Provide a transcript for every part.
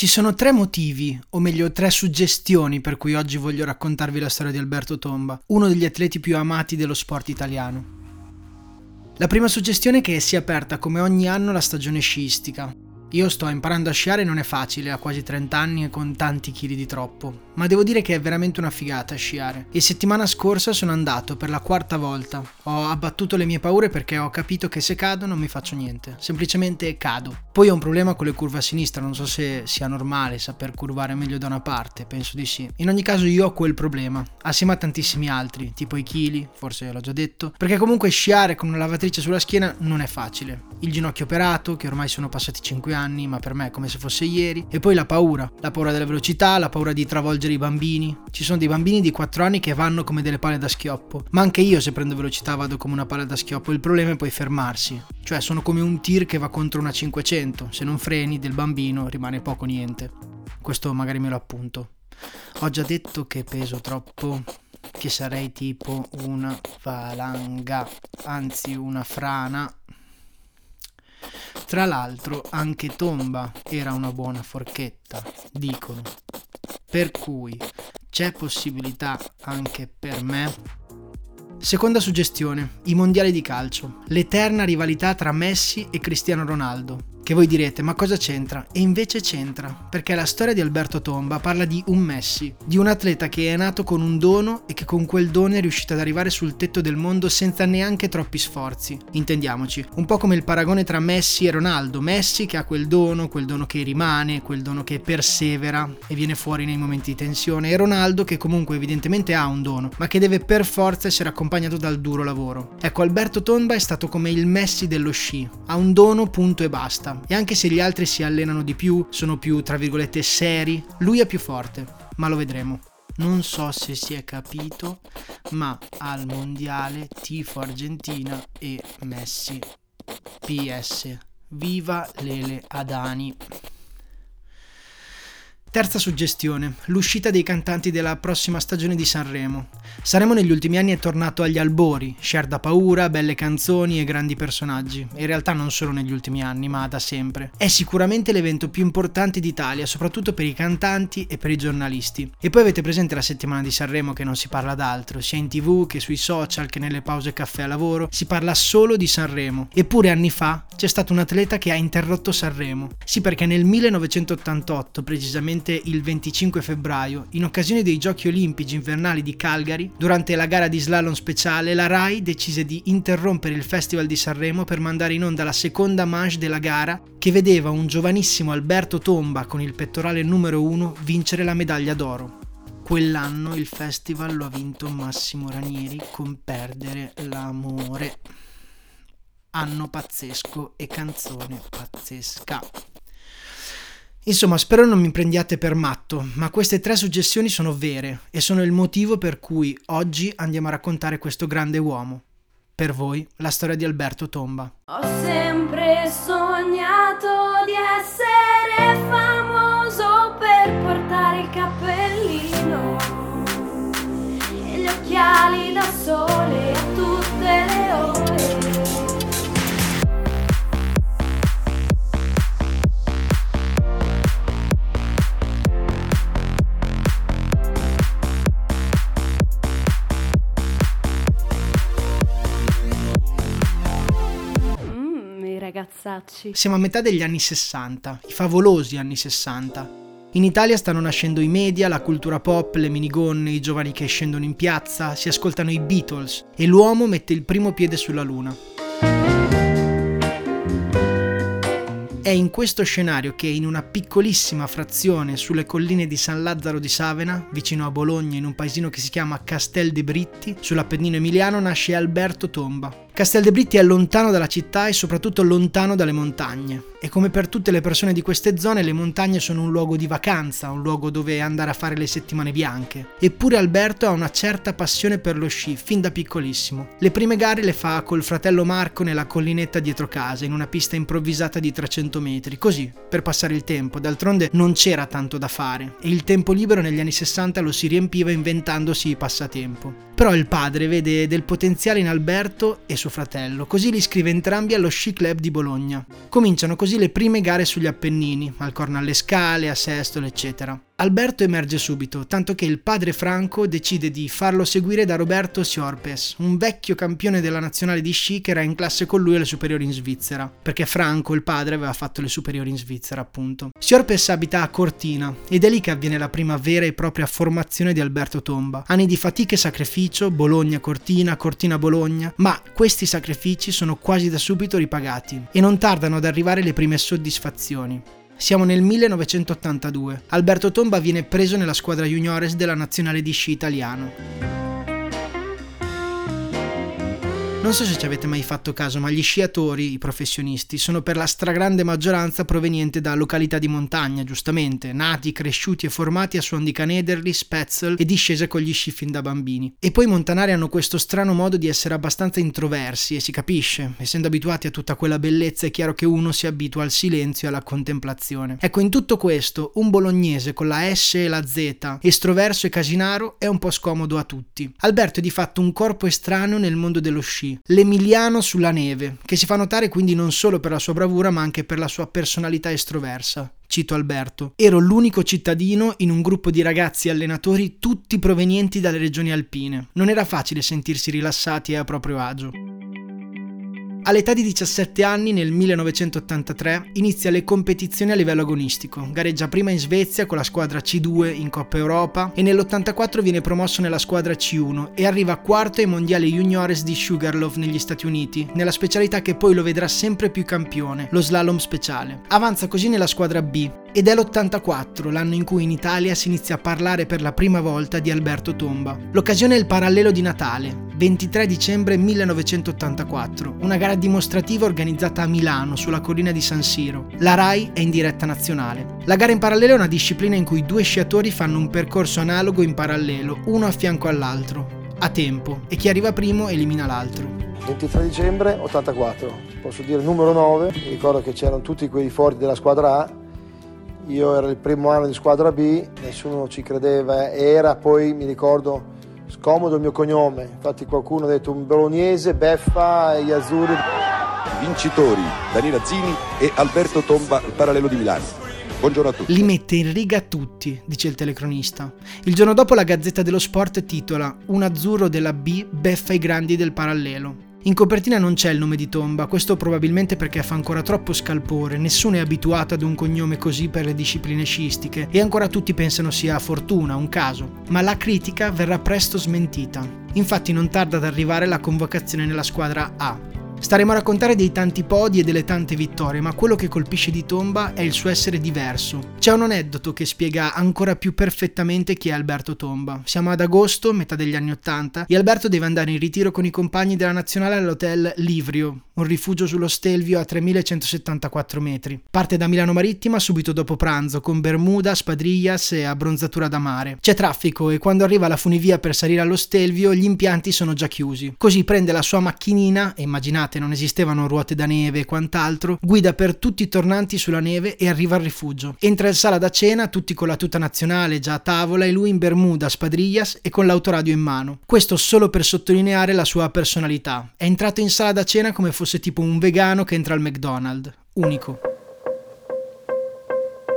Ci sono tre motivi, o meglio tre suggestioni per cui oggi voglio raccontarvi la storia di Alberto Tomba, uno degli atleti più amati dello sport italiano. La prima suggestione è che si è aperta come ogni anno la stagione sciistica, io sto imparando a sciare non è facile a quasi 30 anni e con tanti chili di troppo, ma devo dire che è veramente una figata sciare. E settimana scorsa sono andato per la quarta volta. Ho abbattuto le mie paure perché ho capito che se cado non mi faccio niente, semplicemente cado. Poi ho un problema con le curve a sinistra, non so se sia normale saper curvare meglio da una parte, penso di sì. In ogni caso io ho quel problema, assieme a tantissimi altri, tipo i chili, forse l'ho già detto, perché comunque sciare con una lavatrice sulla schiena non è facile. Il ginocchio operato, che ormai sono passati 5 anni, ma per me è come se fosse ieri. E poi la paura, la paura della velocità, la paura di travolgere i bambini. Ci sono dei bambini di 4 anni che vanno come delle palle da schioppo, ma anche io se prendo velocità vado come una palla da schioppo. Il problema è poi fermarsi, cioè sono come un tir che va contro una 500, se non freni del bambino rimane poco niente. Questo magari me lo appunto. Ho già detto che peso troppo, che sarei tipo una valanga, anzi una frana tra l'altro anche Tomba era una buona forchetta, dicono. Per cui c'è possibilità anche per me? Seconda suggestione, i mondiali di calcio, l'eterna rivalità tra Messi e Cristiano Ronaldo. Che voi direte, ma cosa c'entra? E invece c'entra, perché la storia di Alberto Tomba parla di un Messi, di un atleta che è nato con un dono e che con quel dono è riuscito ad arrivare sul tetto del mondo senza neanche troppi sforzi. Intendiamoci, un po' come il paragone tra Messi e Ronaldo. Messi che ha quel dono, quel dono che rimane, quel dono che persevera e viene fuori nei momenti di tensione, e Ronaldo che comunque evidentemente ha un dono, ma che deve per forza essere accompagnato dal duro lavoro. Ecco, Alberto Tomba è stato come il Messi dello sci, ha un dono punto e basta e anche se gli altri si allenano di più, sono più tra virgolette seri, lui è più forte, ma lo vedremo. Non so se si è capito, ma al mondiale tifo Argentina e Messi. PS. Viva Lele Adani. Terza suggestione, l'uscita dei cantanti della prossima stagione di Sanremo. Sanremo negli ultimi anni è tornato agli albori, share da paura, belle canzoni e grandi personaggi. In realtà non solo negli ultimi anni, ma da sempre. È sicuramente l'evento più importante d'Italia, soprattutto per i cantanti e per i giornalisti. E poi avete presente la settimana di Sanremo che non si parla d'altro, sia in tv che sui social che nelle pause caffè a lavoro, si parla solo di Sanremo. Eppure anni fa c'è stato un atleta che ha interrotto Sanremo. Sì, perché nel 1988, precisamente esattamente il 25 febbraio, in occasione dei Giochi Olimpici invernali di Calgary, durante la gara di slalom speciale, la RAI decise di interrompere il Festival di Sanremo per mandare in onda la seconda manche della gara che vedeva un giovanissimo Alberto Tomba con il pettorale numero 1 vincere la medaglia d'oro. Quell'anno il festival lo ha vinto Massimo Ranieri con Perdere l'amore. Anno pazzesco e canzone pazzesca. Insomma, spero non mi prendiate per matto, ma queste tre suggestioni sono vere e sono il motivo per cui oggi andiamo a raccontare questo grande uomo. Per voi, la storia di Alberto Tomba. Ho sempre ragazzacci. Siamo a metà degli anni 60, i favolosi anni 60. In Italia stanno nascendo i media, la cultura pop, le minigonne, i giovani che scendono in piazza, si ascoltano i Beatles e l'uomo mette il primo piede sulla luna. È in questo scenario che in una piccolissima frazione sulle colline di San Lazzaro di Savena, vicino a Bologna, in un paesino che si chiama Castel de Britti, sull'Appennino emiliano, nasce Alberto Tomba, Casteldebritti è lontano dalla città e soprattutto lontano dalle montagne. E come per tutte le persone di queste zone, le montagne sono un luogo di vacanza, un luogo dove andare a fare le settimane bianche. Eppure Alberto ha una certa passione per lo sci fin da piccolissimo. Le prime gare le fa col fratello Marco nella collinetta dietro casa, in una pista improvvisata di 300 metri, così, per passare il tempo. D'altronde non c'era tanto da fare e il tempo libero negli anni 60 lo si riempiva inventandosi i passatempo. Però il padre vede del potenziale in Alberto e suo fratello, così li iscrive entrambi allo Sci Club di Bologna. Cominciano così le prime gare sugli Appennini, al Corno alle Scale, a Sestolo, eccetera. Alberto emerge subito, tanto che il padre Franco decide di farlo seguire da Roberto Siorpes, un vecchio campione della nazionale di sci che era in classe con lui alle superiori in Svizzera, perché Franco, il padre, aveva fatto le superiori in Svizzera, appunto. Siorpes abita a Cortina ed è lì che avviene la prima vera e propria formazione di Alberto Tomba. Anni di fatica e sacrificio, Bologna-Cortina, Cortina-Bologna, ma questi sacrifici sono quasi da subito ripagati e non tardano ad arrivare le prime soddisfazioni. Siamo nel 1982. Alberto Tomba viene preso nella squadra juniores della nazionale di sci italiano. Non so se ci avete mai fatto caso, ma gli sciatori, i professionisti, sono per la stragrande maggioranza provenienti da località di montagna, giustamente, nati, cresciuti e formati a suon di Canederli, Spetzel e discese con gli sci fin da bambini. E poi i montanari hanno questo strano modo di essere abbastanza introversi e si capisce, essendo abituati a tutta quella bellezza è chiaro che uno si abitua al silenzio e alla contemplazione. Ecco, in tutto questo, un bolognese con la S e la Z, estroverso e casinaro, è un po' scomodo a tutti. Alberto è di fatto un corpo estraneo nel mondo dello sci l'Emiliano sulla neve, che si fa notare quindi non solo per la sua bravura ma anche per la sua personalità estroversa. Cito Alberto. Ero l'unico cittadino in un gruppo di ragazzi allenatori tutti provenienti dalle regioni alpine. Non era facile sentirsi rilassati e a proprio agio. All'età di 17 anni, nel 1983, inizia le competizioni a livello agonistico. Gareggia prima in Svezia con la squadra C2 in Coppa Europa e nell'84 viene promosso nella squadra C1 e arriva quarto ai mondiali juniores di Sugarloaf negli Stati Uniti, nella specialità che poi lo vedrà sempre più campione, lo slalom speciale. Avanza così nella squadra B ed è l'84, l'anno in cui in Italia si inizia a parlare per la prima volta di Alberto Tomba. L'occasione è il parallelo di Natale, 23 dicembre 1984, una gara dimostrativa organizzata a Milano sulla collina di San Siro. La RAI è in diretta nazionale. La gara in parallelo è una disciplina in cui due sciatori fanno un percorso analogo in parallelo, uno a fianco all'altro, a tempo, e chi arriva primo elimina l'altro. 23 dicembre 84, posso dire numero 9, mi ricordo che c'erano tutti quelli forti della squadra A, io ero il primo anno di squadra B, nessuno ci credeva, era poi mi ricordo scomodo il mio cognome, infatti qualcuno ha detto un bolognese, beffa e gli azzurri. Vincitori Daniela Zini e Alberto Tomba, il parallelo di Milano. Buongiorno a tutti. Li mette in riga tutti, dice il telecronista. Il giorno dopo la Gazzetta dello Sport titola Un azzurro della B beffa i grandi del parallelo. In copertina non c'è il nome di Tomba, questo probabilmente perché fa ancora troppo scalpore, nessuno è abituato ad un cognome così per le discipline sciistiche e ancora tutti pensano sia fortuna, un caso. Ma la critica verrà presto smentita. Infatti non tarda ad arrivare la convocazione nella squadra A, Staremo a raccontare dei tanti podi e delle tante vittorie, ma quello che colpisce di Tomba è il suo essere diverso. C'è un aneddoto che spiega ancora più perfettamente chi è Alberto Tomba. Siamo ad agosto, metà degli anni Ottanta, e Alberto deve andare in ritiro con i compagni della nazionale all'hotel Livrio, un rifugio sullo Stelvio a 3174 metri. Parte da Milano Marittima subito dopo pranzo, con Bermuda, spadriglias e abbronzatura da mare. C'è traffico e quando arriva alla funivia per salire allo Stelvio gli impianti sono già chiusi. Così prende la sua macchinina, e immaginate giornate, non esistevano ruote da neve e quant'altro, guida per tutti i tornanti sulla neve e arriva al rifugio. Entra in sala da cena, tutti con la tuta nazionale già a tavola e lui in bermuda, spadriglias e con l'autoradio in mano. Questo solo per sottolineare la sua personalità. È entrato in sala da cena come fosse tipo un vegano che entra al McDonald's. Unico.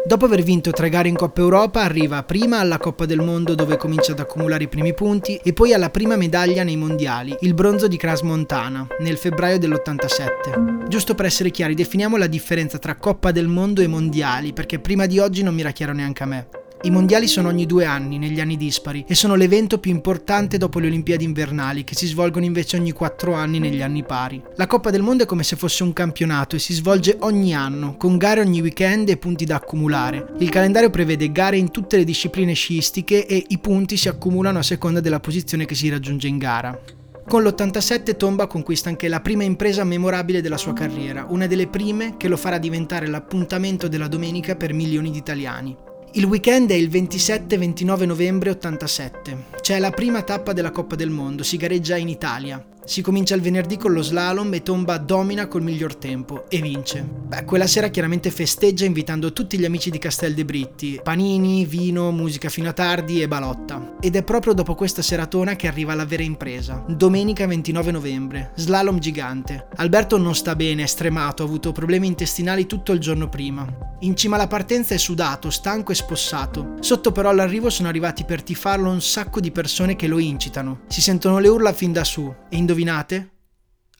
Dopo aver vinto tre gare in Coppa Europa arriva prima alla Coppa del Mondo dove comincia ad accumulare i primi punti e poi alla prima medaglia nei mondiali, il bronzo di Cras Montana, nel febbraio dell'87. Giusto per essere chiari, definiamo la differenza tra Coppa del Mondo e mondiali perché prima di oggi non mi era chiaro neanche a me. I mondiali sono ogni due anni, negli anni dispari, e sono l'evento più importante dopo le Olimpiadi invernali, che si svolgono invece ogni quattro anni negli anni pari. La Coppa del Mondo è come se fosse un campionato e si svolge ogni anno, con gare ogni weekend e punti da accumulare. Il calendario prevede gare in tutte le discipline sciistiche e i punti si accumulano a seconda della posizione che si raggiunge in gara. Con l'87 Tomba conquista anche la prima impresa memorabile della sua carriera, una delle prime che lo farà diventare l'appuntamento della domenica per milioni di italiani. Il weekend è il 27-29 novembre 87. C'è la prima tappa della Coppa del Mondo, si gareggia in Italia. Si comincia il venerdì con lo slalom e Tomba domina col miglior tempo e vince. Beh, quella sera chiaramente festeggia invitando tutti gli amici di Castel de Britti, panini, vino, musica fino a tardi e balotta. Ed è proprio dopo questa seratona che arriva la vera impresa. Domenica 29 novembre, slalom gigante. Alberto non sta bene, è stremato, ha avuto problemi intestinali tutto il giorno prima. In cima alla partenza è sudato, stanco e spossato. Sotto però all'arrivo sono arrivati per tifarlo un sacco di persone che lo incitano. Si sentono le urla fin da su e indovinate?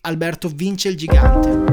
Alberto vince il gigante.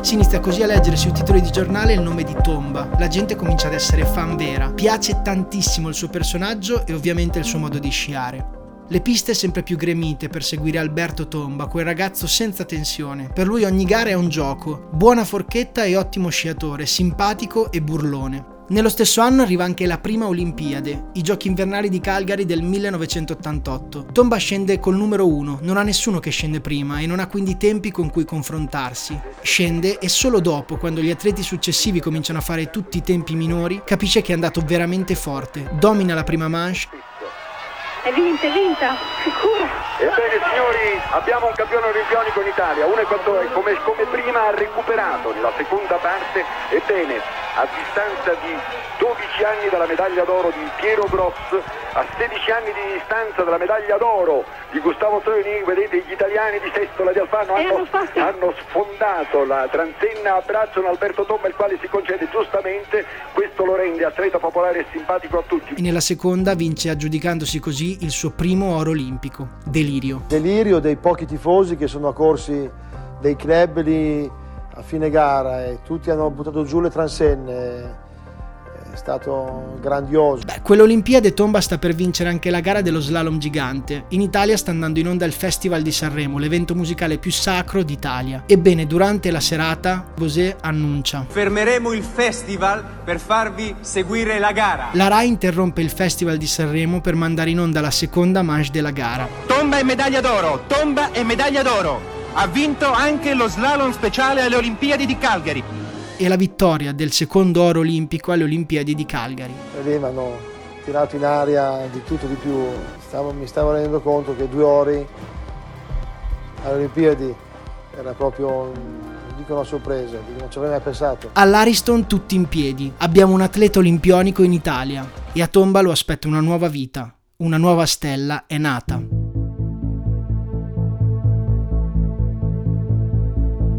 Si inizia così a leggere sui titoli di giornale il nome di Tomba. La gente comincia ad essere fan vera. Piace tantissimo il suo personaggio e ovviamente il suo modo di sciare. Le piste sempre più gremite per seguire Alberto Tomba, quel ragazzo senza tensione. Per lui ogni gara è un gioco. Buona forchetta e ottimo sciatore, simpatico e burlone. Nello stesso anno arriva anche la prima Olimpiade, i giochi invernali di Calgary del 1988. Tomba scende col numero 1, non ha nessuno che scende prima e non ha quindi tempi con cui confrontarsi. Scende e solo dopo, quando gli atleti successivi cominciano a fare tutti i tempi minori, capisce che è andato veramente forte. Domina la prima manche è vinta, è vinta, sicura. Ebbene signori, abbiamo un campione olimpionico in Italia, 1,14, come, come prima ha recuperato nella seconda parte, ebbene, a distanza di 12 anni dalla medaglia d'oro di Piero Gross, a 16 anni di distanza dalla medaglia d'oro di Gustavo Troni, vedete gli italiani di Sestola di Alfano hanno, hanno, sfondato la transenna, abbracciano Alberto Tomba il quale si concede giustamente, questo lo rende atleta popolare e simpatico a tutti. E nella seconda vince aggiudicandosi così il suo primo oro olimpico, Delirio. Delirio dei pochi tifosi che sono accorsi dei club lì a fine gara e tutti hanno buttato giù le transenne è stato grandioso. Beh, quell'Olimpiade Tomba sta per vincere anche la gara dello slalom gigante. In Italia sta andando in onda il Festival di Sanremo, l'evento musicale più sacro d'Italia. Ebbene, durante la serata, Bosé annuncia: Fermeremo il festival per farvi seguire la gara. La RAI interrompe il Festival di Sanremo per mandare in onda la seconda manche della gara. Tomba e medaglia d'oro, tomba e medaglia d'oro. Ha vinto anche lo slalom speciale alle Olimpiadi di Calgary e la vittoria del secondo oro olimpico alle Olimpiadi di Calgary. E lì mi hanno tirato in aria di tutto di più, stavo, mi stavo rendendo conto che due ori alle Olimpiadi era proprio dico una sorpresa, non ci avrei mai pensato. All'Ariston tutti in piedi, abbiamo un atleta olimpionico in Italia e a Tomba lo aspetta una nuova vita, una nuova stella è nata.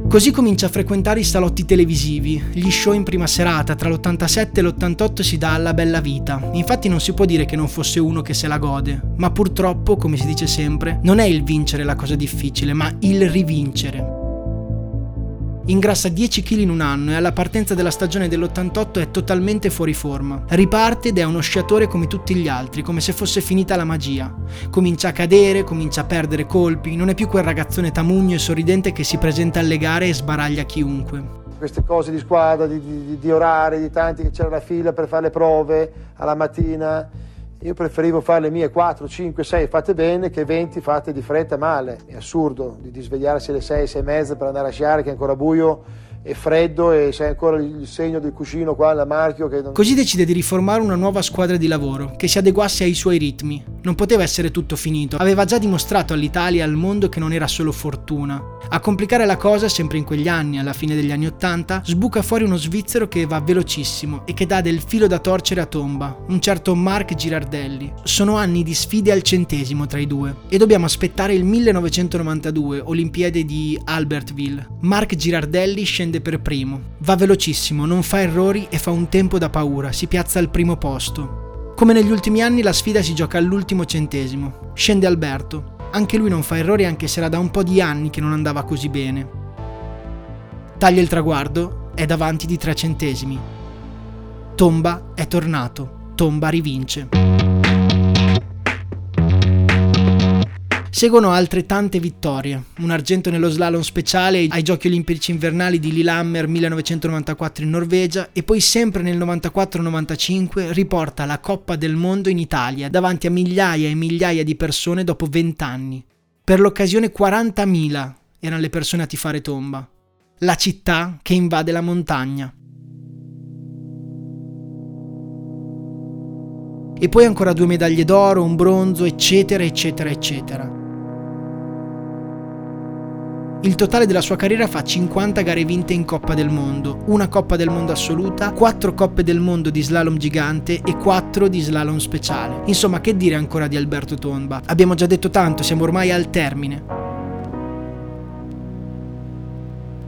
Così comincia a frequentare i salotti televisivi, gli show in prima serata, tra l'87 e l'88 si dà alla bella vita. Infatti non si può dire che non fosse uno che se la gode, ma purtroppo, come si dice sempre, non è il vincere la cosa difficile, ma il rivincere ingrassa 10 kg in un anno e alla partenza della stagione dell'88 è totalmente fuori forma. Riparte ed è uno sciatore come tutti gli altri, come se fosse finita la magia. Comincia a cadere, comincia a perdere colpi, non è più quel ragazzone tamugno e sorridente che si presenta alle gare e sbaraglia chiunque queste cose di squadra, di, di, di orari, di tanti che c'era la fila per fare le prove alla mattina io preferivo fare le mie 4, 5, 6 fatte bene che 20 fatte di fretta male. È assurdo di svegliarsi alle 6, 6 e mezza per andare a sciare che è ancora buio è freddo e c'è ancora il segno del cuscino qua, la marchio. Che. Così decide di riformare una nuova squadra di lavoro che si adeguasse ai suoi ritmi. Non poteva essere tutto finito, aveva già dimostrato all'Italia e al mondo che non era solo fortuna. A complicare la cosa, sempre in quegli anni, alla fine degli anni Ottanta, sbuca fuori uno svizzero che va velocissimo e che dà del filo da torcere a tomba, un certo Mark Girardelli. Sono anni di sfide al centesimo tra i due e dobbiamo aspettare il 1992, Olimpiadi di Albertville. Mark Girardelli scende scende per primo. Va velocissimo, non fa errori e fa un tempo da paura, si piazza al primo posto. Come negli ultimi anni la sfida si gioca all'ultimo centesimo. Scende Alberto. Anche lui non fa errori anche se era da un po' di anni che non andava così bene. Taglia il traguardo, è davanti di tre centesimi. Tomba è tornato, Tomba rivince. Seguono altre tante vittorie, un argento nello slalom speciale ai Giochi Olimpici Invernali di Lillehammer 1994 in Norvegia e poi sempre nel 94-95 riporta la Coppa del Mondo in Italia davanti a migliaia e migliaia di persone dopo 20 anni. Per l'occasione 40.000 erano le persone a tifare tomba. La città che invade la montagna. E poi ancora due medaglie d'oro, un bronzo, eccetera, eccetera, eccetera. Il totale della sua carriera fa 50 gare vinte in Coppa del Mondo, una Coppa del Mondo assoluta, 4 Coppe del Mondo di slalom gigante e 4 di slalom speciale. Insomma, che dire ancora di Alberto Tomba? Abbiamo già detto tanto, siamo ormai al termine.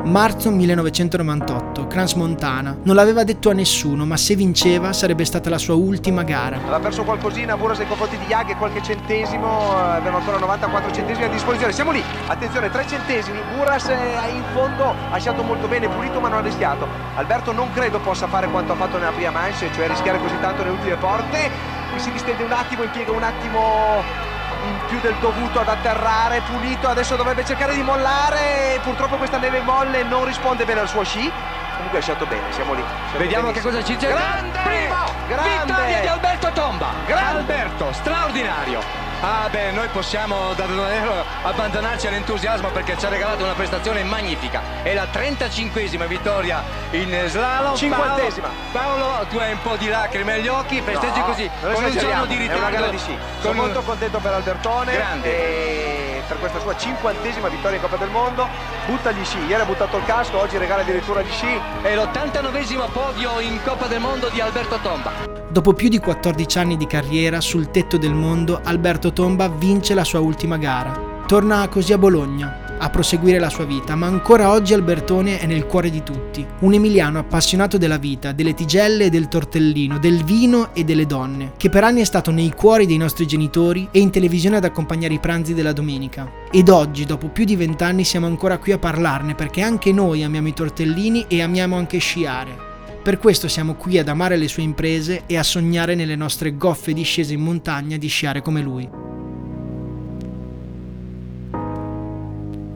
Marzo 1998, Crans Montana. Non l'aveva detto a nessuno, ma se vinceva sarebbe stata la sua ultima gara. Aveva perso qualcosina, Buras nei confronti di Yag e qualche centesimo, eh, aveva ancora 94 centesimi a disposizione. Siamo lì, attenzione, 3 centesimi, Buras in fondo ha sciato molto bene, pulito ma non ha rischiato. Alberto non credo possa fare quanto ha fatto nella prima manche, cioè rischiare così tanto nelle ultime porte. Mi si distende un attimo, impiega un attimo in più del dovuto ad atterrare, pulito, adesso dovrebbe cercare di mollare, purtroppo questa neve molle non risponde bene al suo sci. Comunque è sciato bene, siamo lì. Siamo Vediamo benissimo. che cosa ci c'è. Grande! Primo! Grande! Vittoria di Alberto Tomba! Grande! Alberto, straordinario! Ah beh, noi possiamo davvero abbandonarci all'entusiasmo perché ci ha regalato una prestazione magnifica. È la 35esima vittoria in slalom. Cinquantesima. Paolo, Paolo, tu hai un po' di lacrime agli occhi, festeggi No, così, con un giorno di È ritardo. una gara di sci. Sono un- molto contento per Albertone. Grande. E per questa sua cinquantesima vittoria in Coppa del Mondo. Butta gli sci. Ieri ha buttato il casco, oggi regala addirittura gli sci. È l'89esimo podio in Coppa del Mondo di Alberto Tomba. Dopo più di 14 anni di carriera sul tetto del mondo, Alberto Tomba vince la sua ultima gara. Torna così a Bologna a proseguire la sua vita, ma ancora oggi Albertone è nel cuore di tutti. Un emiliano appassionato della vita, delle tigelle e del tortellino, del vino e delle donne, che per anni è stato nei cuori dei nostri genitori e in televisione ad accompagnare i pranzi della domenica. Ed oggi, dopo più di vent'anni, siamo ancora qui a parlarne perché anche noi amiamo i tortellini e amiamo anche sciare. Per questo siamo qui ad amare le sue imprese e a sognare nelle nostre goffe discese in montagna di sciare come lui.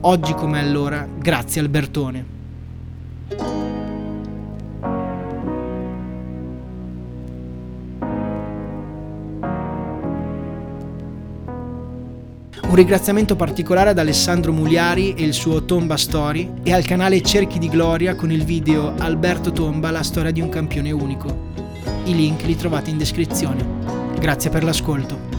Oggi come allora, grazie Albertone. Un ringraziamento particolare ad Alessandro Muliari e il suo Tomba Story e al canale Cerchi di Gloria con il video Alberto Tomba, la storia di un campione unico. I link li trovate in descrizione. Grazie per l'ascolto.